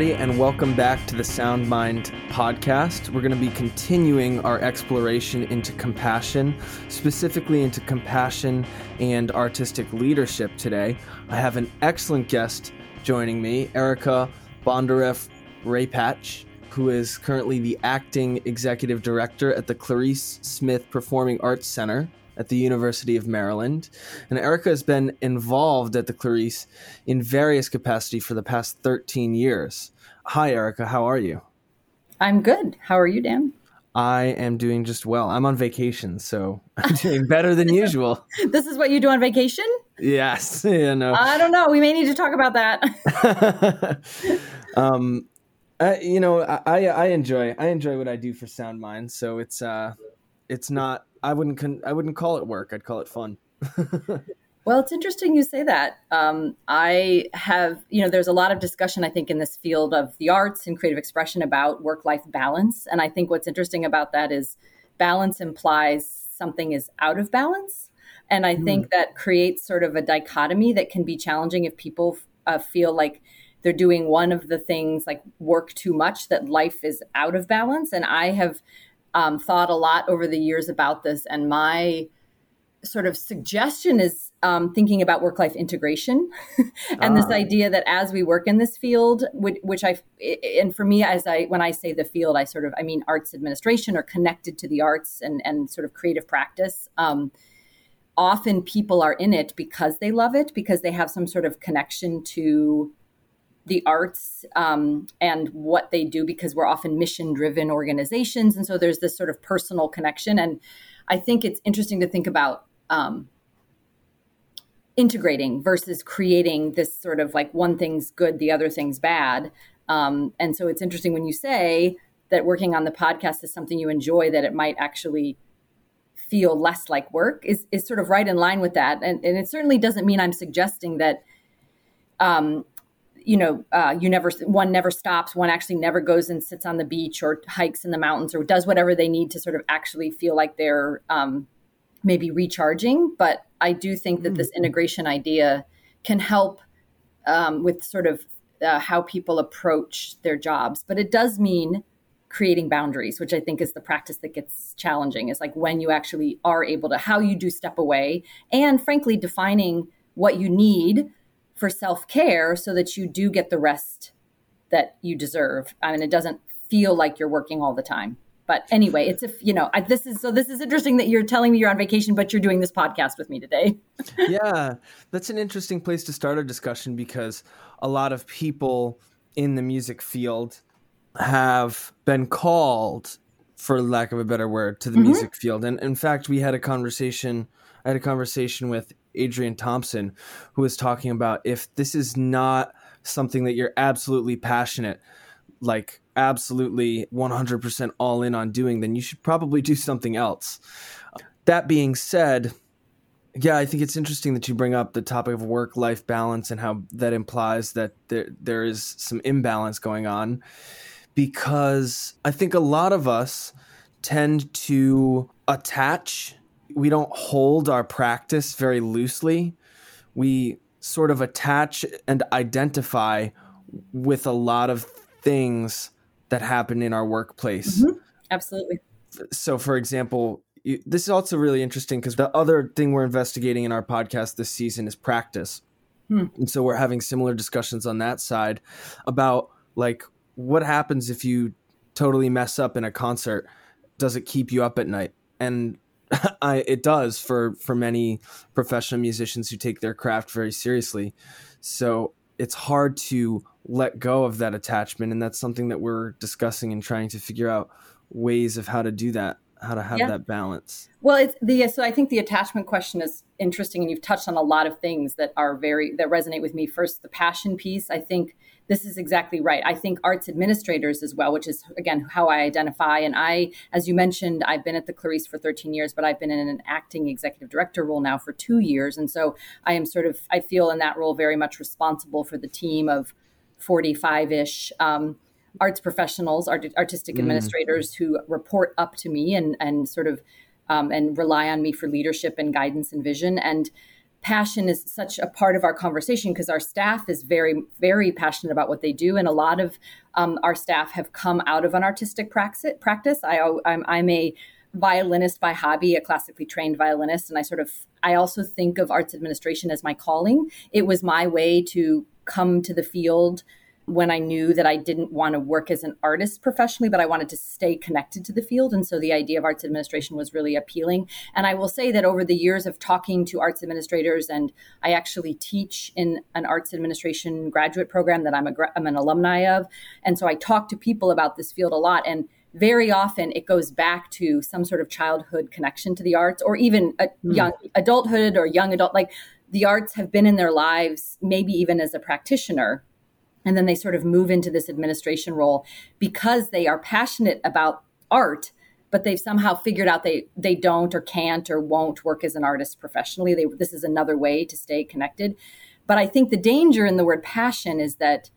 Everybody, and welcome back to the Sound Mind podcast. We're going to be continuing our exploration into compassion, specifically into compassion and artistic leadership today. I have an excellent guest joining me, Erica Bondarev Rapach, who is currently the acting executive director at the Clarice Smith Performing Arts Center at the University of Maryland. And Erica has been involved at the Clarice in various capacity for the past 13 years. Hi, Erica. How are you? I'm good. How are you, Dan? I am doing just well. I'm on vacation, so I'm doing better than usual. this is what you do on vacation? Yes. Yeah, no. I don't know. We may need to talk about that. um, I, you know, I, I enjoy I enjoy what I do for Sound Mind, so it's uh, it's not I wouldn't con- I wouldn't call it work. I'd call it fun. well, it's interesting you say that. Um, I have, you know, there's a lot of discussion, I think, in this field of the arts and creative expression about work life balance. And I think what's interesting about that is balance implies something is out of balance. And I mm. think that creates sort of a dichotomy that can be challenging if people uh, feel like they're doing one of the things like work too much, that life is out of balance. And I have um, thought a lot over the years about this, and my sort of suggestion is um, thinking about work life integration and this ah. idea that as we work in this field which, which, i and for me as i when i say the field i sort of i mean arts administration or connected to the arts and and sort of creative practice um, often people are in it because they love it because they have some sort of connection to the arts um, and what they do because we're often mission driven organizations. And so there's this sort of personal connection. And I think it's interesting to think about um, integrating versus creating this sort of like one thing's good, the other thing's bad. Um, and so it's interesting when you say that working on the podcast is something you enjoy, that it might actually feel less like work is, is sort of right in line with that. And, and it certainly doesn't mean I'm suggesting that um, you know, uh, you never one never stops. One actually never goes and sits on the beach or hikes in the mountains or does whatever they need to sort of actually feel like they're um, maybe recharging. But I do think that mm-hmm. this integration idea can help um, with sort of uh, how people approach their jobs. But it does mean creating boundaries, which I think is the practice that gets challenging. Is like when you actually are able to how you do step away, and frankly defining what you need for self care so that you do get the rest that you deserve. I mean, it doesn't feel like you're working all the time. But anyway, it's if you know I, this is so. This is interesting that you're telling me you're on vacation, but you're doing this podcast with me today. yeah, that's an interesting place to start a discussion because a lot of people in the music field have been called, for lack of a better word, to the mm-hmm. music field. And in fact, we had a conversation. I had a conversation with Adrian Thompson, who was talking about if this is not something that you're absolutely passionate, like absolutely 100% all in on doing, then you should probably do something else. That being said, yeah, I think it's interesting that you bring up the topic of work life balance and how that implies that there, there is some imbalance going on. Because I think a lot of us tend to attach we don't hold our practice very loosely. We sort of attach and identify with a lot of things that happen in our workplace. Mm-hmm. Absolutely. So, for example, this is also really interesting because the other thing we're investigating in our podcast this season is practice. Hmm. And so we're having similar discussions on that side about like what happens if you totally mess up in a concert? Does it keep you up at night? And I, it does for for many professional musicians who take their craft very seriously. So it's hard to let go of that attachment, and that's something that we're discussing and trying to figure out ways of how to do that, how to have yeah. that balance. Well, it's the so I think the attachment question is interesting, and you've touched on a lot of things that are very that resonate with me. First, the passion piece. I think this is exactly right. I think arts administrators as well, which is again how I identify. And I, as you mentioned, I've been at the Clarice for 13 years, but I've been in an acting executive director role now for two years. And so I am sort of, I feel in that role very much responsible for the team of 45 ish. Um, arts professionals, art, artistic mm. administrators who report up to me and and sort of um, and rely on me for leadership and guidance and vision. And passion is such a part of our conversation because our staff is very, very passionate about what they do. And a lot of um, our staff have come out of an artistic practice. I, I'm, I'm a violinist by hobby, a classically trained violinist, and I sort of I also think of arts administration as my calling. It was my way to come to the field when I knew that I didn't want to work as an artist professionally, but I wanted to stay connected to the field. And so the idea of arts administration was really appealing. And I will say that over the years of talking to arts administrators, and I actually teach in an arts administration graduate program that I'm, a, I'm an alumni of. And so I talk to people about this field a lot. And very often it goes back to some sort of childhood connection to the arts or even a mm. young adulthood or young adult. Like the arts have been in their lives, maybe even as a practitioner and then they sort of move into this administration role because they are passionate about art but they've somehow figured out they they don't or can't or won't work as an artist professionally. They, this is another way to stay connected. But i think the danger in the word passion is that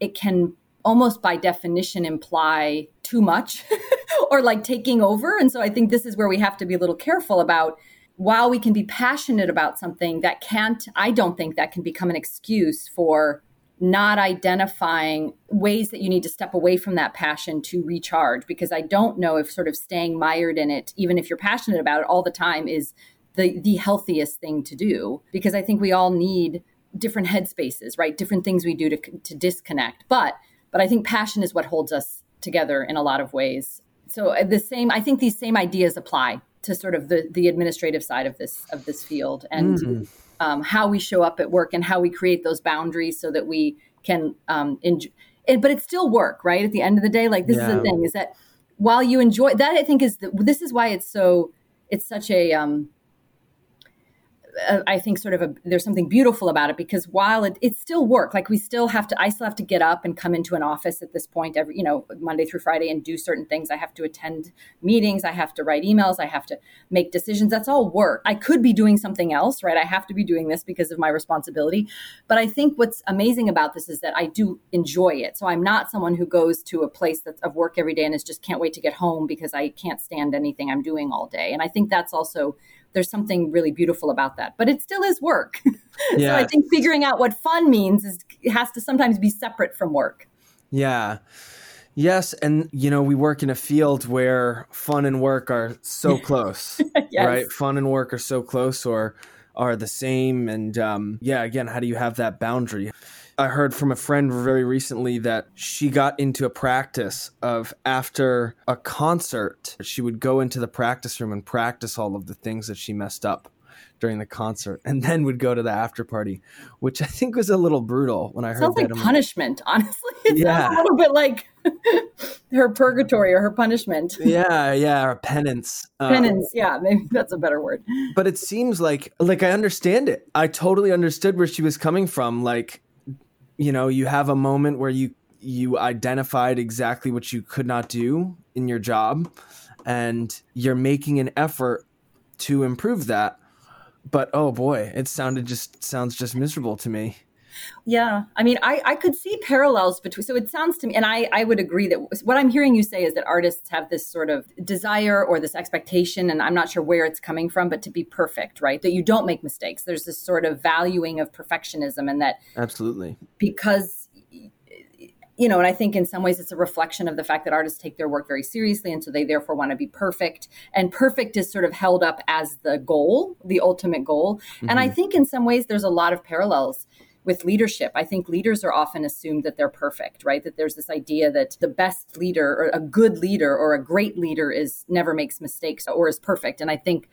it can almost by definition imply too much or like taking over. And so i think this is where we have to be a little careful about while we can be passionate about something that can't i don't think that can become an excuse for not identifying ways that you need to step away from that passion to recharge because I don't know if sort of staying mired in it, even if you're passionate about it all the time, is the the healthiest thing to do because I think we all need different headspaces, right? Different things we do to to disconnect. But but I think passion is what holds us together in a lot of ways. So uh, the same I think these same ideas apply to sort of the the administrative side of this of this field and mm um, how we show up at work and how we create those boundaries so that we can um, enjoy. It, but it's still work, right? At the end of the day, like this yeah. is the thing is that while you enjoy that, I think is the, this is why it's so it's such a um, I think sort of a, there's something beautiful about it because while it, it's still work, like we still have to, I still have to get up and come into an office at this point every, you know, Monday through Friday and do certain things. I have to attend meetings. I have to write emails. I have to make decisions. That's all work. I could be doing something else, right? I have to be doing this because of my responsibility. But I think what's amazing about this is that I do enjoy it. So I'm not someone who goes to a place that's of work every day and is just can't wait to get home because I can't stand anything I'm doing all day. And I think that's also there's something really beautiful about that. But it still is work. Yeah. so I think figuring out what fun means is has to sometimes be separate from work. Yeah. Yes, and you know we work in a field where fun and work are so close, yes. right? Fun and work are so close, or are the same, and um, yeah, again, how do you have that boundary? I heard from a friend very recently that she got into a practice of after a concert, she would go into the practice room and practice all of the things that she messed up during the concert and then would go to the after party, which I think was a little brutal when I heard sounds that. like punishment, honestly. It yeah. a little bit like her purgatory or her punishment. Yeah, yeah, or penance. Penance, um, yeah, maybe that's a better word. But it seems like like I understand it. I totally understood where she was coming from. Like you know you have a moment where you you identified exactly what you could not do in your job and you're making an effort to improve that. But oh boy it sounded just sounds just miserable to me yeah. I mean, I, I could see parallels between, so it sounds to me, and I, I would agree that what I'm hearing you say is that artists have this sort of desire or this expectation, and I'm not sure where it's coming from, but to be perfect, right? That you don't make mistakes. There's this sort of valuing of perfectionism, and that absolutely because you know, and I think in some ways it's a reflection of the fact that artists take their work very seriously. And so they therefore want to be perfect. And perfect is sort of held up as the goal, the ultimate goal. Mm-hmm. And I mm-hmm. think in some ways there's a lot of parallels with leadership. I think leaders are often assumed that they're perfect, right? That there's this idea that the best leader or a good leader or a great leader is never makes mistakes or is perfect. And I think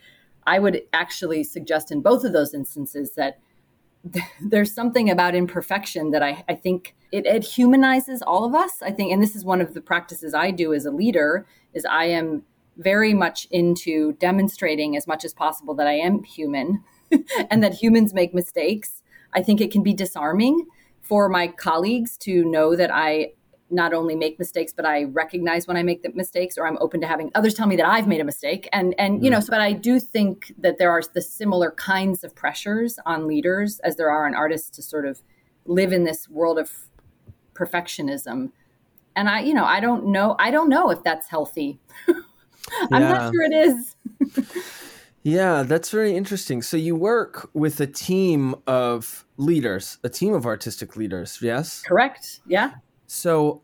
I would actually suggest in both of those instances that there's something about imperfection that I, I think it, it humanizes all of us. I think, and this is one of the practices I do as a leader is I am very much into demonstrating as much as possible that I am human and that humans make mistakes I think it can be disarming for my colleagues to know that I not only make mistakes, but I recognize when I make the mistakes, or I'm open to having others tell me that I've made a mistake. And and you know, mm. so, but I do think that there are the similar kinds of pressures on leaders as there are on artists to sort of live in this world of perfectionism. And I, you know, I don't know. I don't know if that's healthy. I'm yeah. not sure it is. Yeah, that's very interesting. So you work with a team of leaders, a team of artistic leaders, yes? Correct. Yeah. So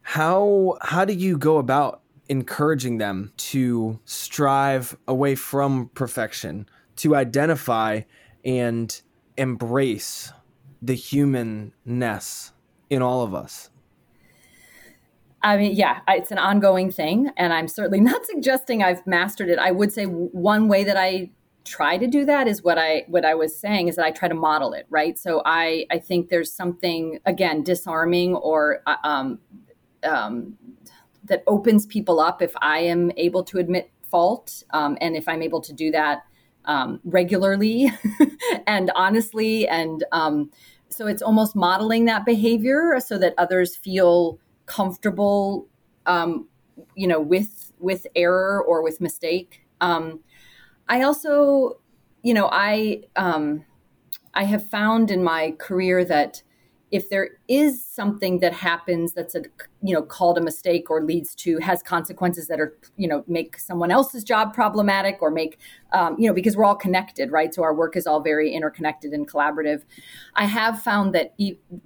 how how do you go about encouraging them to strive away from perfection, to identify and embrace the humanness in all of us? I mean, yeah, it's an ongoing thing, and I'm certainly not suggesting I've mastered it. I would say one way that I try to do that is what I what I was saying is that I try to model it, right? So I I think there's something again disarming or uh, um, um, that opens people up if I am able to admit fault, um, and if I'm able to do that um, regularly and honestly, and um, so it's almost modeling that behavior so that others feel comfortable, um, you know, with with error or with mistake. Um, I also, you know, I um, I have found in my career that if there is something that happens that's a you know called a mistake or leads to has consequences that are you know make someone else's job problematic or make um, you know because we're all connected right so our work is all very interconnected and collaborative i have found that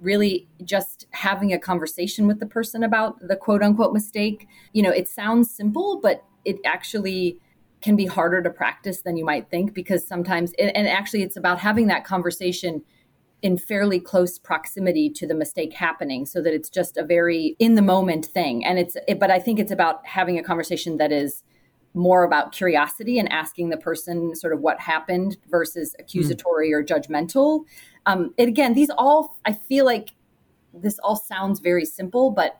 really just having a conversation with the person about the quote unquote mistake. You know it sounds simple but it actually can be harder to practice than you might think because sometimes and actually it's about having that conversation in fairly close proximity to the mistake happening so that it's just a very in the moment thing. And it's it, but i think it's about having a conversation that is more about curiosity and asking the person sort of what happened versus accusatory mm. or judgmental. Um, and again these all i feel like this all sounds very simple but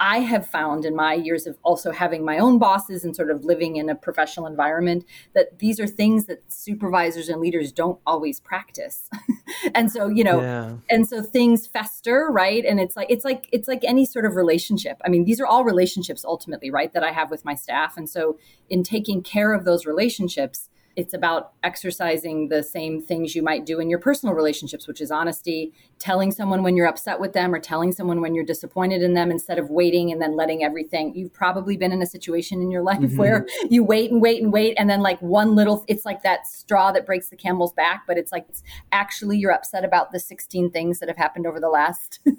I have found in my years of also having my own bosses and sort of living in a professional environment that these are things that supervisors and leaders don't always practice. and so, you know, yeah. and so things fester, right? And it's like it's like it's like any sort of relationship. I mean, these are all relationships ultimately, right, that I have with my staff. And so in taking care of those relationships, it's about exercising the same things you might do in your personal relationships, which is honesty, telling someone when you're upset with them or telling someone when you're disappointed in them instead of waiting and then letting everything. You've probably been in a situation in your life mm-hmm. where you wait and wait and wait. And then, like, one little, it's like that straw that breaks the camel's back, but it's like it's actually you're upset about the 16 things that have happened over the last two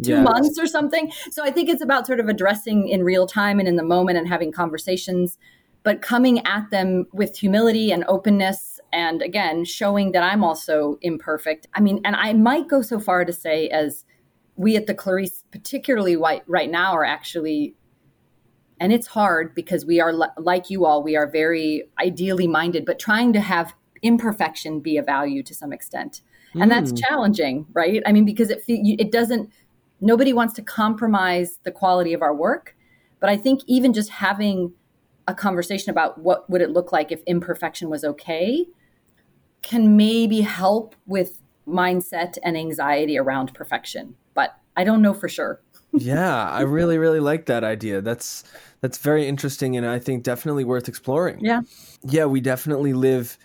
yes. months or something. So I think it's about sort of addressing in real time and in the moment and having conversations but coming at them with humility and openness and again showing that i'm also imperfect. I mean and i might go so far to say as we at the clarice particularly right now are actually and it's hard because we are like you all we are very ideally minded but trying to have imperfection be a value to some extent. And that's mm. challenging right? I mean because it it doesn't nobody wants to compromise the quality of our work. But i think even just having a conversation about what would it look like if imperfection was okay can maybe help with mindset and anxiety around perfection. But i don't know for sure. Yeah i really really like that idea. That's that's very interesting and i think definitely worth exploring. Yeah. Yeah we definitely live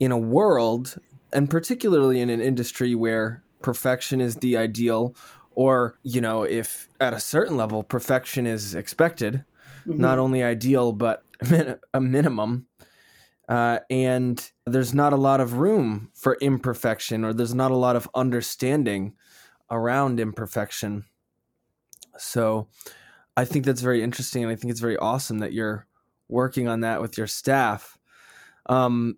in a world and particularly in an industry where perfection is the ideal or you know if at a certain level perfection is expected mm-hmm. not only ideal but a minimum. Uh, and there's not a lot of room for imperfection, or there's not a lot of understanding around imperfection. So, I think that's very interesting, and I think it's very awesome that you're working on that with your staff. Um,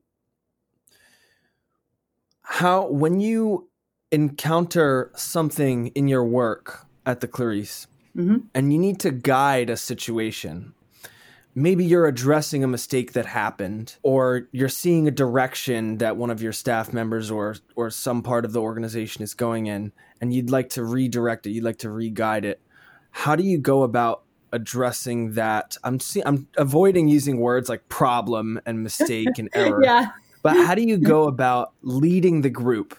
how when you encounter something in your work at the Clarice, mm-hmm. and you need to guide a situation. Maybe you're addressing a mistake that happened or you're seeing a direction that one of your staff members or or some part of the organization is going in and you'd like to redirect it you'd like to re-guide it. How do you go about addressing that? I'm see, i'm avoiding using words like problem and mistake and error. Yeah. But how do you go about leading the group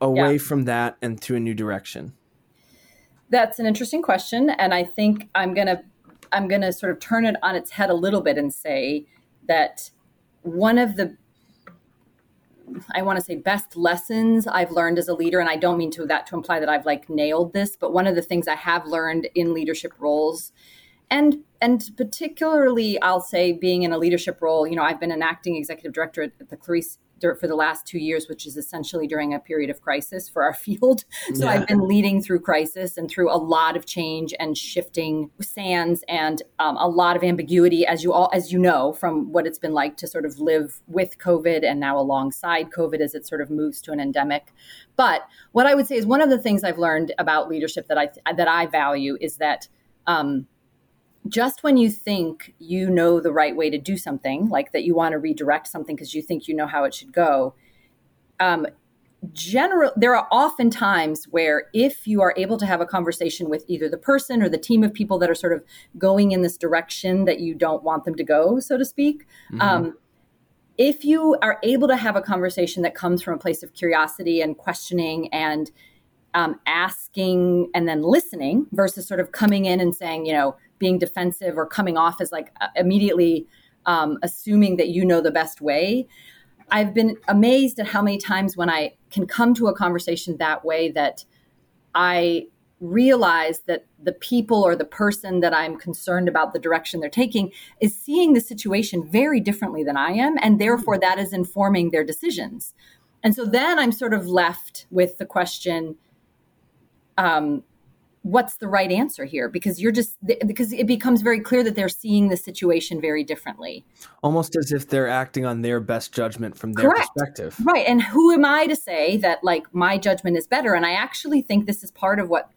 away yeah. from that and to a new direction that's an interesting question and i think i'm to I'm to sort of turn it on its head a little bit and say that one of the I want to say best lessons I've learned as a leader, and I don't mean to that to imply that I've like nailed this, but one of the things I have learned in leadership roles and and particularly I'll say being in a leadership role, you know, I've been an acting executive director at the Clarice for the last two years, which is essentially during a period of crisis for our field. So yeah. I've been leading through crisis and through a lot of change and shifting sands and um, a lot of ambiguity, as you all as you know from what it's been like to sort of live with COVID and now alongside COVID as it sort of moves to an endemic. But what I would say is one of the things I've learned about leadership that I that I value is that. Um, just when you think you know the right way to do something, like that you want to redirect something because you think you know how it should go, um, general there are often times where if you are able to have a conversation with either the person or the team of people that are sort of going in this direction that you don't want them to go, so to speak. Mm-hmm. Um, if you are able to have a conversation that comes from a place of curiosity and questioning and um, asking and then listening versus sort of coming in and saying, you know, being defensive or coming off as like uh, immediately um, assuming that you know the best way. I've been amazed at how many times when I can come to a conversation that way that I realize that the people or the person that I'm concerned about the direction they're taking is seeing the situation very differently than I am. And therefore, that is informing their decisions. And so then I'm sort of left with the question um, what's the right answer here? Because you're just because it becomes very clear that they're seeing the situation very differently. Almost as if they're acting on their best judgment from their Correct. perspective. Right and who am i to say that like my judgment is better? And i actually think this is part of what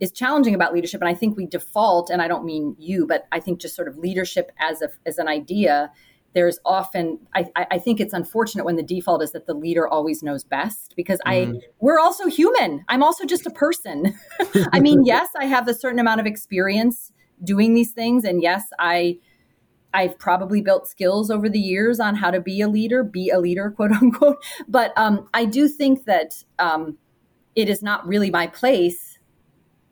is challenging about leadership and i think we default and i don't mean you but i think just sort of leadership as a as an idea there's often I, I, think it's unfortunate when the default is that the leader always knows best because mm. i we're also human. I'm also just a person. I mean yes i have a certain amount of experience doing these things. And yes i i've probably built skills over the years on how to be a leader be a leader quote unquote. But um, i do think that um, it is not really my place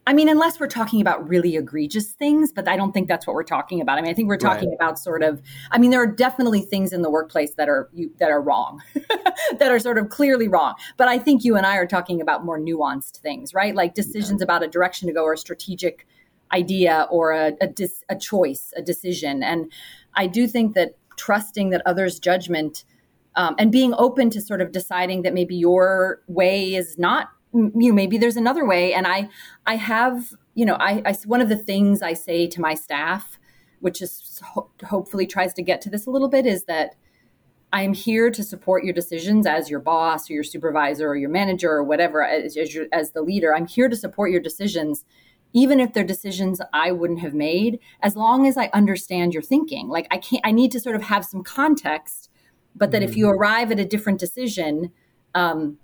I mean, unless we're talking about really egregious things, but I don't think that's what we're talking about. I mean, I think we're talking right. about sort of. I mean, there are definitely things in the workplace that are you, that are wrong, that are sort of clearly wrong. But I think you and I are talking about more nuanced things, right? Like decisions yeah. about a direction to go or a strategic idea or a a, dis, a choice, a decision. And I do think that trusting that others' judgment um, and being open to sort of deciding that maybe your way is not you know maybe there's another way and i i have you know i, I one of the things i say to my staff which is ho- hopefully tries to get to this a little bit is that i'm here to support your decisions as your boss or your supervisor or your manager or whatever as, as, your, as the leader i'm here to support your decisions even if they're decisions i wouldn't have made as long as i understand your thinking like i can't i need to sort of have some context but that mm-hmm. if you mm-hmm. arrive at a different decision um,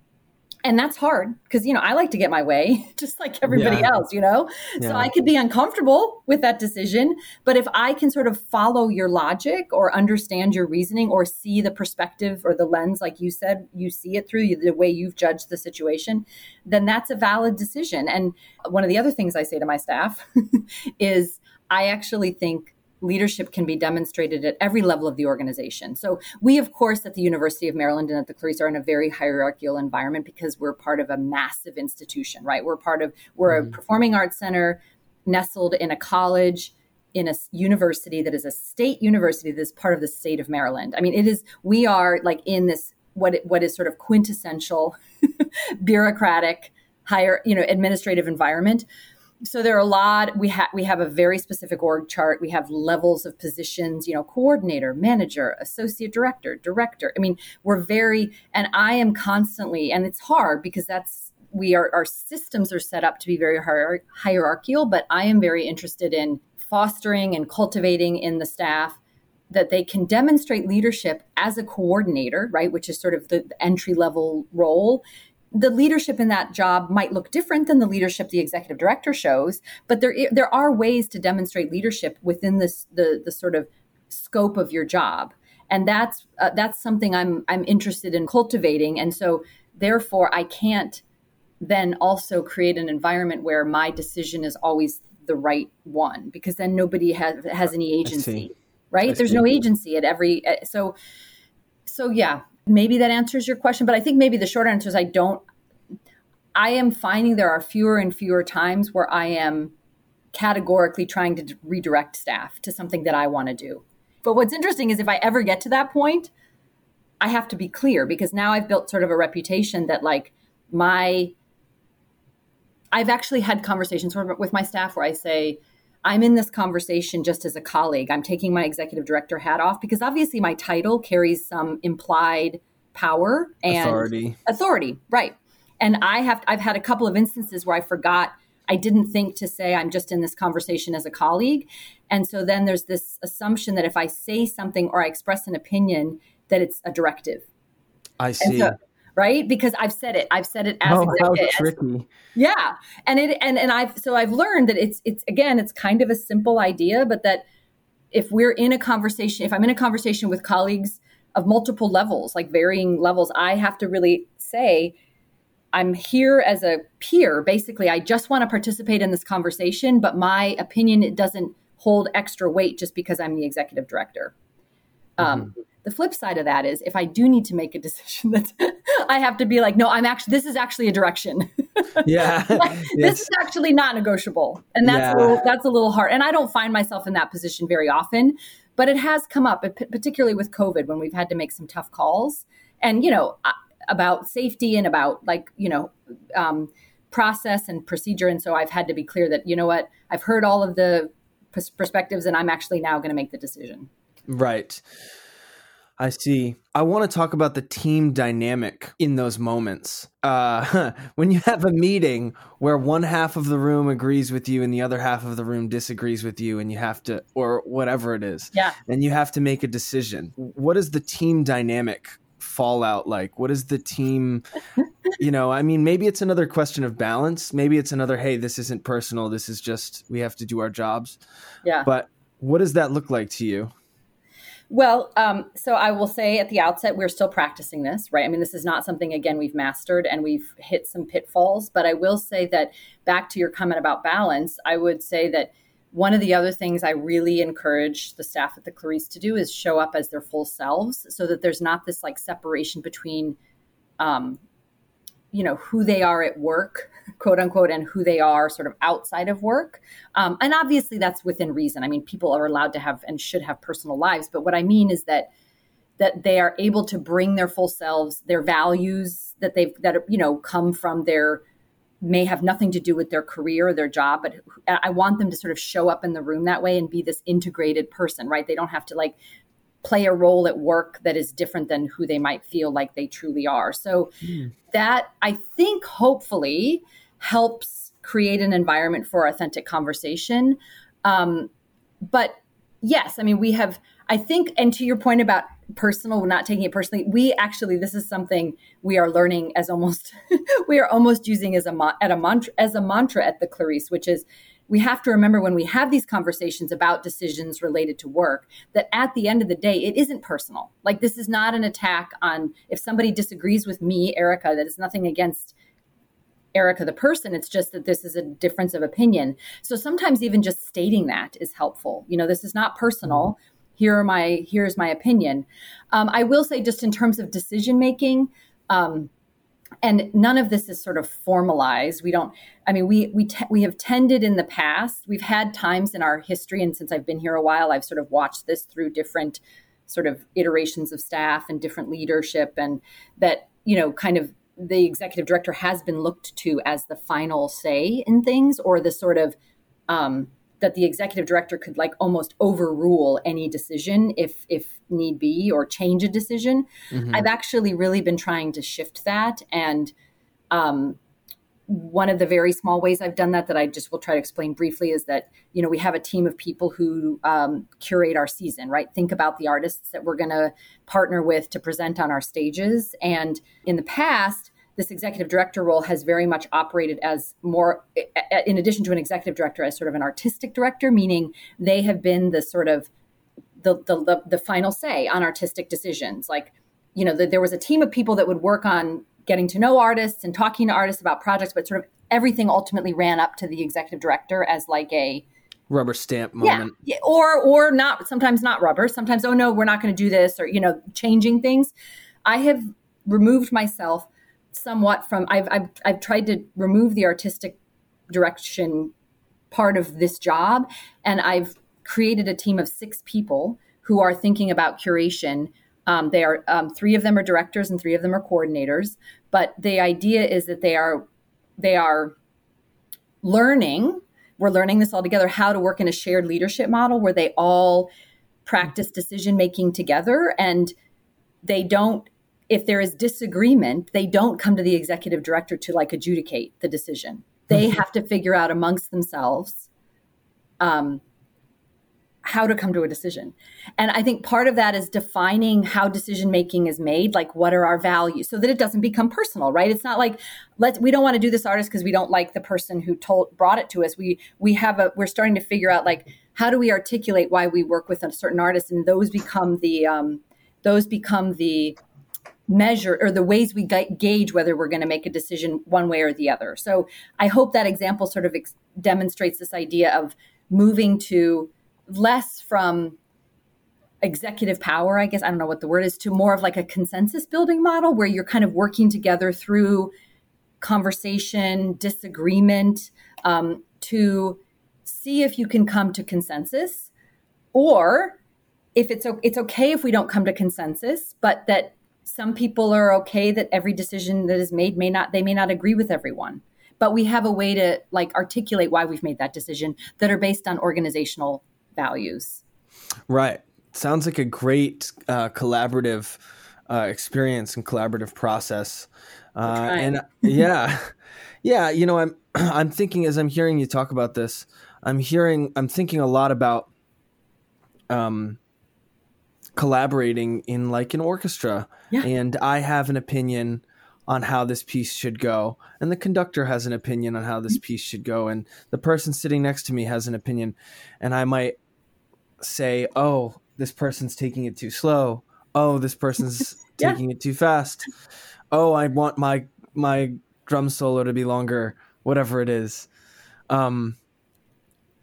and that's hard because you know i like to get my way just like everybody yeah. else you know yeah. so i could be uncomfortable with that decision but if i can sort of follow your logic or understand your reasoning or see the perspective or the lens like you said you see it through the way you've judged the situation then that's a valid decision and one of the other things i say to my staff is i actually think leadership can be demonstrated at every level of the organization. So we, of course, at the University of Maryland and at the Clarice are in a very hierarchical environment because we're part of a massive institution, right? We're part of we're mm-hmm. a performing arts center nestled in a college in a university that is a state university that is part of the state of Maryland. I mean, it is we are like in this what what is sort of quintessential bureaucratic higher, you know, administrative environment so there are a lot we have we have a very specific org chart. We have levels of positions you know coordinator manager associate director director. I mean we're very and i am constantly and it's hard because that's we are our systems are set up to be very hier- hierarchical but i am very interested in fostering and cultivating in the staff that they can demonstrate leadership as a coordinator right which is sort of the entry level role the leadership in that job might look different than the leadership the executive director shows, but there there are ways to demonstrate leadership within this the the sort of scope of your job, and that's uh, that's something I'm I'm interested in cultivating, and so therefore I can't then also create an environment where my decision is always the right one because then nobody has has any agency, right? There's no agency at every so so yeah maybe that answers your question, but I think maybe the short answer is I don't. I am finding there are fewer and fewer times where I am categorically trying to redirect staff to something that I want to do. But what's interesting is if I ever get to that point, I have to be clear because now I've built sort of a reputation that like my I've actually had conversations with my staff where I say, I'm in this conversation just as a colleague. I'm taking my executive director hat off because obviously my title carries some implied power and authority. Authority, right. And I have I've had a couple of instances where I forgot I didn't think to say I'm just in this conversation as a colleague. And so then there's this assumption that if I say something or I express an opinion, that it's a directive. I see. So, right? Because I've said it. I've said it as oh, how tricky. Yeah, and it and and I've so I've learned that it's it's again it's kind of a simple idea, but that if we're in a conversation, if I'm in a conversation with colleagues of multiple levels, like varying levels, I have to really say. I'm here as a peer. Basically, I just want to participate in this conversation, but my opinion it doesn't hold extra weight just because I'm the executive director. Um, mm-hmm. The flip side of that is if I do need to make a decision that I have to be like, no, I'm actually, this is actually a direction. Yeah. like, yes. This is actually not negotiable. And that's, yeah. a little, that's a little hard. And I don't find myself in that position very often, but it has come up, particularly with COVID when we've had to make some tough calls and, you know, about safety and about like, you know, um, process and procedure. And so I've had to be clear that, you know what, I've heard all of the perspectives and I'm actually now going to make the decision. Right. I see. I want to talk about the team dynamic in those moments. Uh, when you have a meeting where one half of the room agrees with you and the other half of the room disagrees with you, and you have to, or whatever it is, yeah, and you have to make a decision. What is the team dynamic fallout like? What is the team? you know, I mean, maybe it's another question of balance. Maybe it's another, hey, this isn't personal. This is just we have to do our jobs. Yeah. But what does that look like to you? Well, um, so I will say at the outset, we're still practicing this, right? I mean, this is not something, again, we've mastered and we've hit some pitfalls. But I will say that back to your comment about balance, I would say that one of the other things I really encourage the staff at the Clarice to do is show up as their full selves so that there's not this like separation between um, you know who they are at work quote unquote and who they are sort of outside of work. Um, and obviously that's within reason. I mean people are allowed to have and should have personal lives but what i mean is that that they are able to bring their full selves their values that they've that you know come from their may have nothing to do with their career or their job but i want them to sort of show up in the room that way and be this integrated person right? They don't have to like play a role at work that is different than who they might feel like they truly are. So mm. that I think hopefully helps create an environment for authentic conversation. Um, but yes, I mean, we have, I think, and to your point about personal, not taking it personally, we actually, this is something we are learning as almost, we are almost using as a, at a mantra, as a mantra at the Clarice, which is we have to remember when we have these conversations about decisions related to work that at the end of the day it isn't personal. Like this is not an attack on if somebody disagrees with me erica that is nothing against erica the person. It's just that this is a difference of opinion. So sometimes even just stating that is helpful. You know this is not personal. Here are my here's my opinion. Um, i will say just in terms of decision making um, and none of this is sort of formalized. We don't i mean we we te- we have tended in the past. We've had times in our history and since i've been here a while i've sort of watched this through different sort of iterations of staff and different leadership and that you know kind of the executive director has been looked to as the final say in things or the sort of um, that the executive director could like almost overrule any decision if if need be or change a decision. Mm-hmm. i've actually really been trying to shift that and um, one of the very small ways i've done that that i just will try to explain briefly is that you know we have a team of people who um, curate our season right? Think about the artists that we're going to partner with to present on our stages. And in the past this executive director role has very much operated as more, in addition to an executive director, as sort of an artistic director, meaning they have been the sort of the the, the final say on artistic decisions. Like, you know, the, there was a team of people that would work on getting to know artists and talking to artists about projects, but sort of everything ultimately ran up to the executive director as like a rubber stamp moment. Yeah, yeah. or or not. Sometimes not rubber. Sometimes oh no, we're not going to do this, or you know, changing things. I have removed myself somewhat from I've, I've I've tried to remove the artistic direction part of this job. And I've created a team of six people who are thinking about curation. Um, they are um, three of them are directors and three of them are coordinators. But the idea is that they are they are learning. We're learning this all together how to work in a shared leadership model where they all practice decision making together and they don't if there is disagreement they don't come to the executive director to like adjudicate the decision they mm-hmm. have to figure out amongst themselves um, how to come to a decision. And I think part of that is defining how decision making is made, like what are our values, so that it doesn't become personal, right? It's not like let's we don't want to do this artist because we don't like the person who told brought it to us. We we have a we're starting to figure out like how do we articulate why we work with a certain artist, and those become the um, those become the measure or the ways we gauge whether we're going to make a decision one way or the other. So I hope that example sort of ex- demonstrates this idea of moving to less from executive power, I guess, I don't know what the word is, to more of like a consensus building model where you're kind of working together through conversation, disagreement, um, to see if you can come to consensus or if it's it's okay if we don't come to consensus but that some people are okay that every decision that is made may not they may not agree with everyone but we have a way to like articulate why we've made that decision that are based on organizational values. Right. Sounds like a great uh, collaborative uh, experience and collaborative process. Uh, and yeah, yeah, you know, I'm I'm thinking as I'm hearing you talk about this, I'm hearing I'm thinking a lot about um collaborating in like an orchestra. Yeah. And I have an opinion on how this piece should go and the conductor has an opinion on how this mm-hmm. piece should go and the person sitting next to me has an opinion and i might say, "Oh, this person's taking it too slow. Oh, this person's yeah. taking it too fast. Oh, I want my my drum solo to be longer. Whatever it is." Um,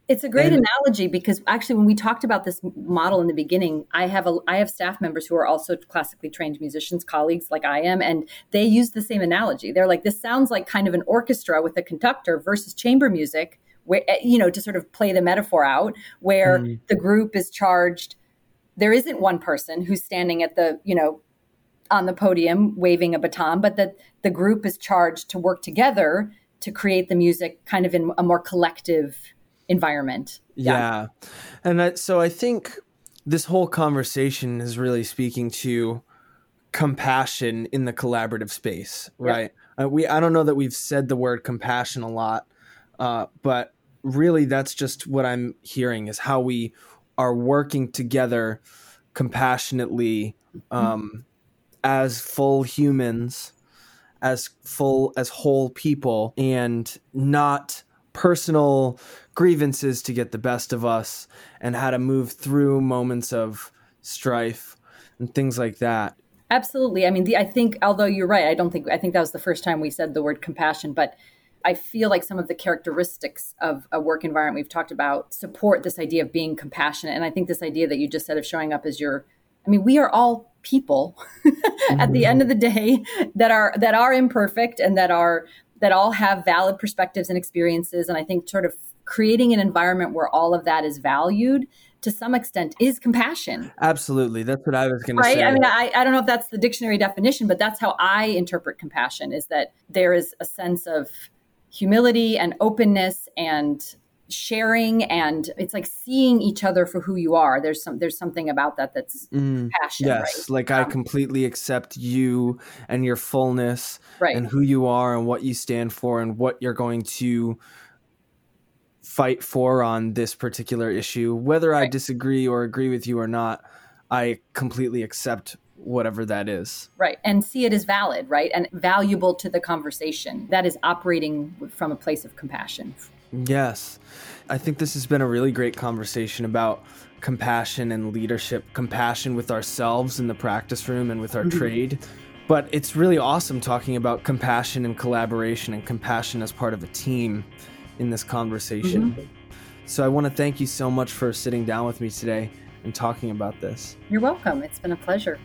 it's a great and, analogy because actually, when we talked about this model in the beginning, I have a I have staff members who are also classically trained musicians, colleagues like I am, and they use the same analogy. They're like, "This sounds like kind of an orchestra with a conductor versus chamber music." where eh, you know to sort of play the metaphor out where mm. the group is charged there isn't one person who's standing at the you know on the podium waving a baton but that the group is charged to work together to create the music kind of in a more collective environment. Yeah, yeah. and I, so i think this whole conversation is really speaking to compassion in the collaborative space right? Uh, we i don't know that we've said the word compassion a lot uh, but really that's just what I'm hearing is how we are working together compassionately um, as full humans, as full as whole people, and not personal grievances to get the best of us, and how to move through moments of strife and things like that. Absolutely. I mean, the, I think, although you're right, I don't think, I think that was the first time we said the word compassion, but I feel like some of the characteristics of a work environment we've talked about support this idea of being compassionate. And I think this idea that you just said of showing up as your, I mean, we are all people at the end mm-hmm. of the day that are that are imperfect and that are that all have valid perspectives and experiences. And I think sort of creating an environment where all of that is valued to some extent is compassion. Absolutely. That's what I was going right? to say. I mean, I, I don't know if that's the dictionary definition, but that's how I interpret compassion is that there is a sense of humility and openness and sharing and it's like seeing each other for who you are there's some there's something about that that's mm, passion yes right? like um, i completely accept you and your fullness right. and who you are and what you stand for and what you're going to fight for on this particular issue whether right. i disagree or agree with you or not i completely accept whatever that is. Right. And see it as valid, right? And valuable to the conversation. That is operating from a place of compassion. Yes. I think this has been a really great conversation about compassion and leadership, compassion with ourselves in the practice room and with our mm-hmm. trade. But it's really awesome talking about compassion and collaboration and compassion as part of a team in this conversation. Mm-hmm. So I want to thank you so much for sitting down with me today and talking about this. You're welcome. It's been a pleasure.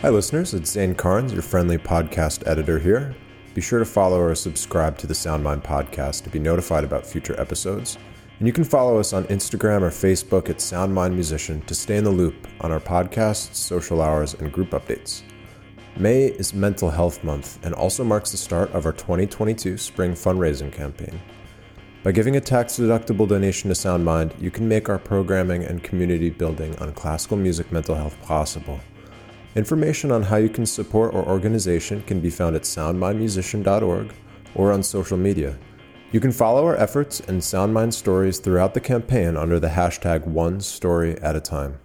Hi, listeners. It's Zane Carnes, your friendly podcast editor here. Be sure to follow or subscribe to the Soundmind podcast to be notified about future episodes. And you can follow us on Instagram or Facebook at Soundmind Musician to stay in the loop on our podcasts, social hours, and group updates. May is Mental Health Month and also marks the start of our 2022 spring fundraising campaign. By giving a tax deductible donation to SoundMind, you can make our programming and community building on classical music mental health possible. Information on how you can support our organization can be found at soundmindmusician.org or on social media. You can follow our efforts and SoundMind stories throughout the campaign under the hashtag one story at a time.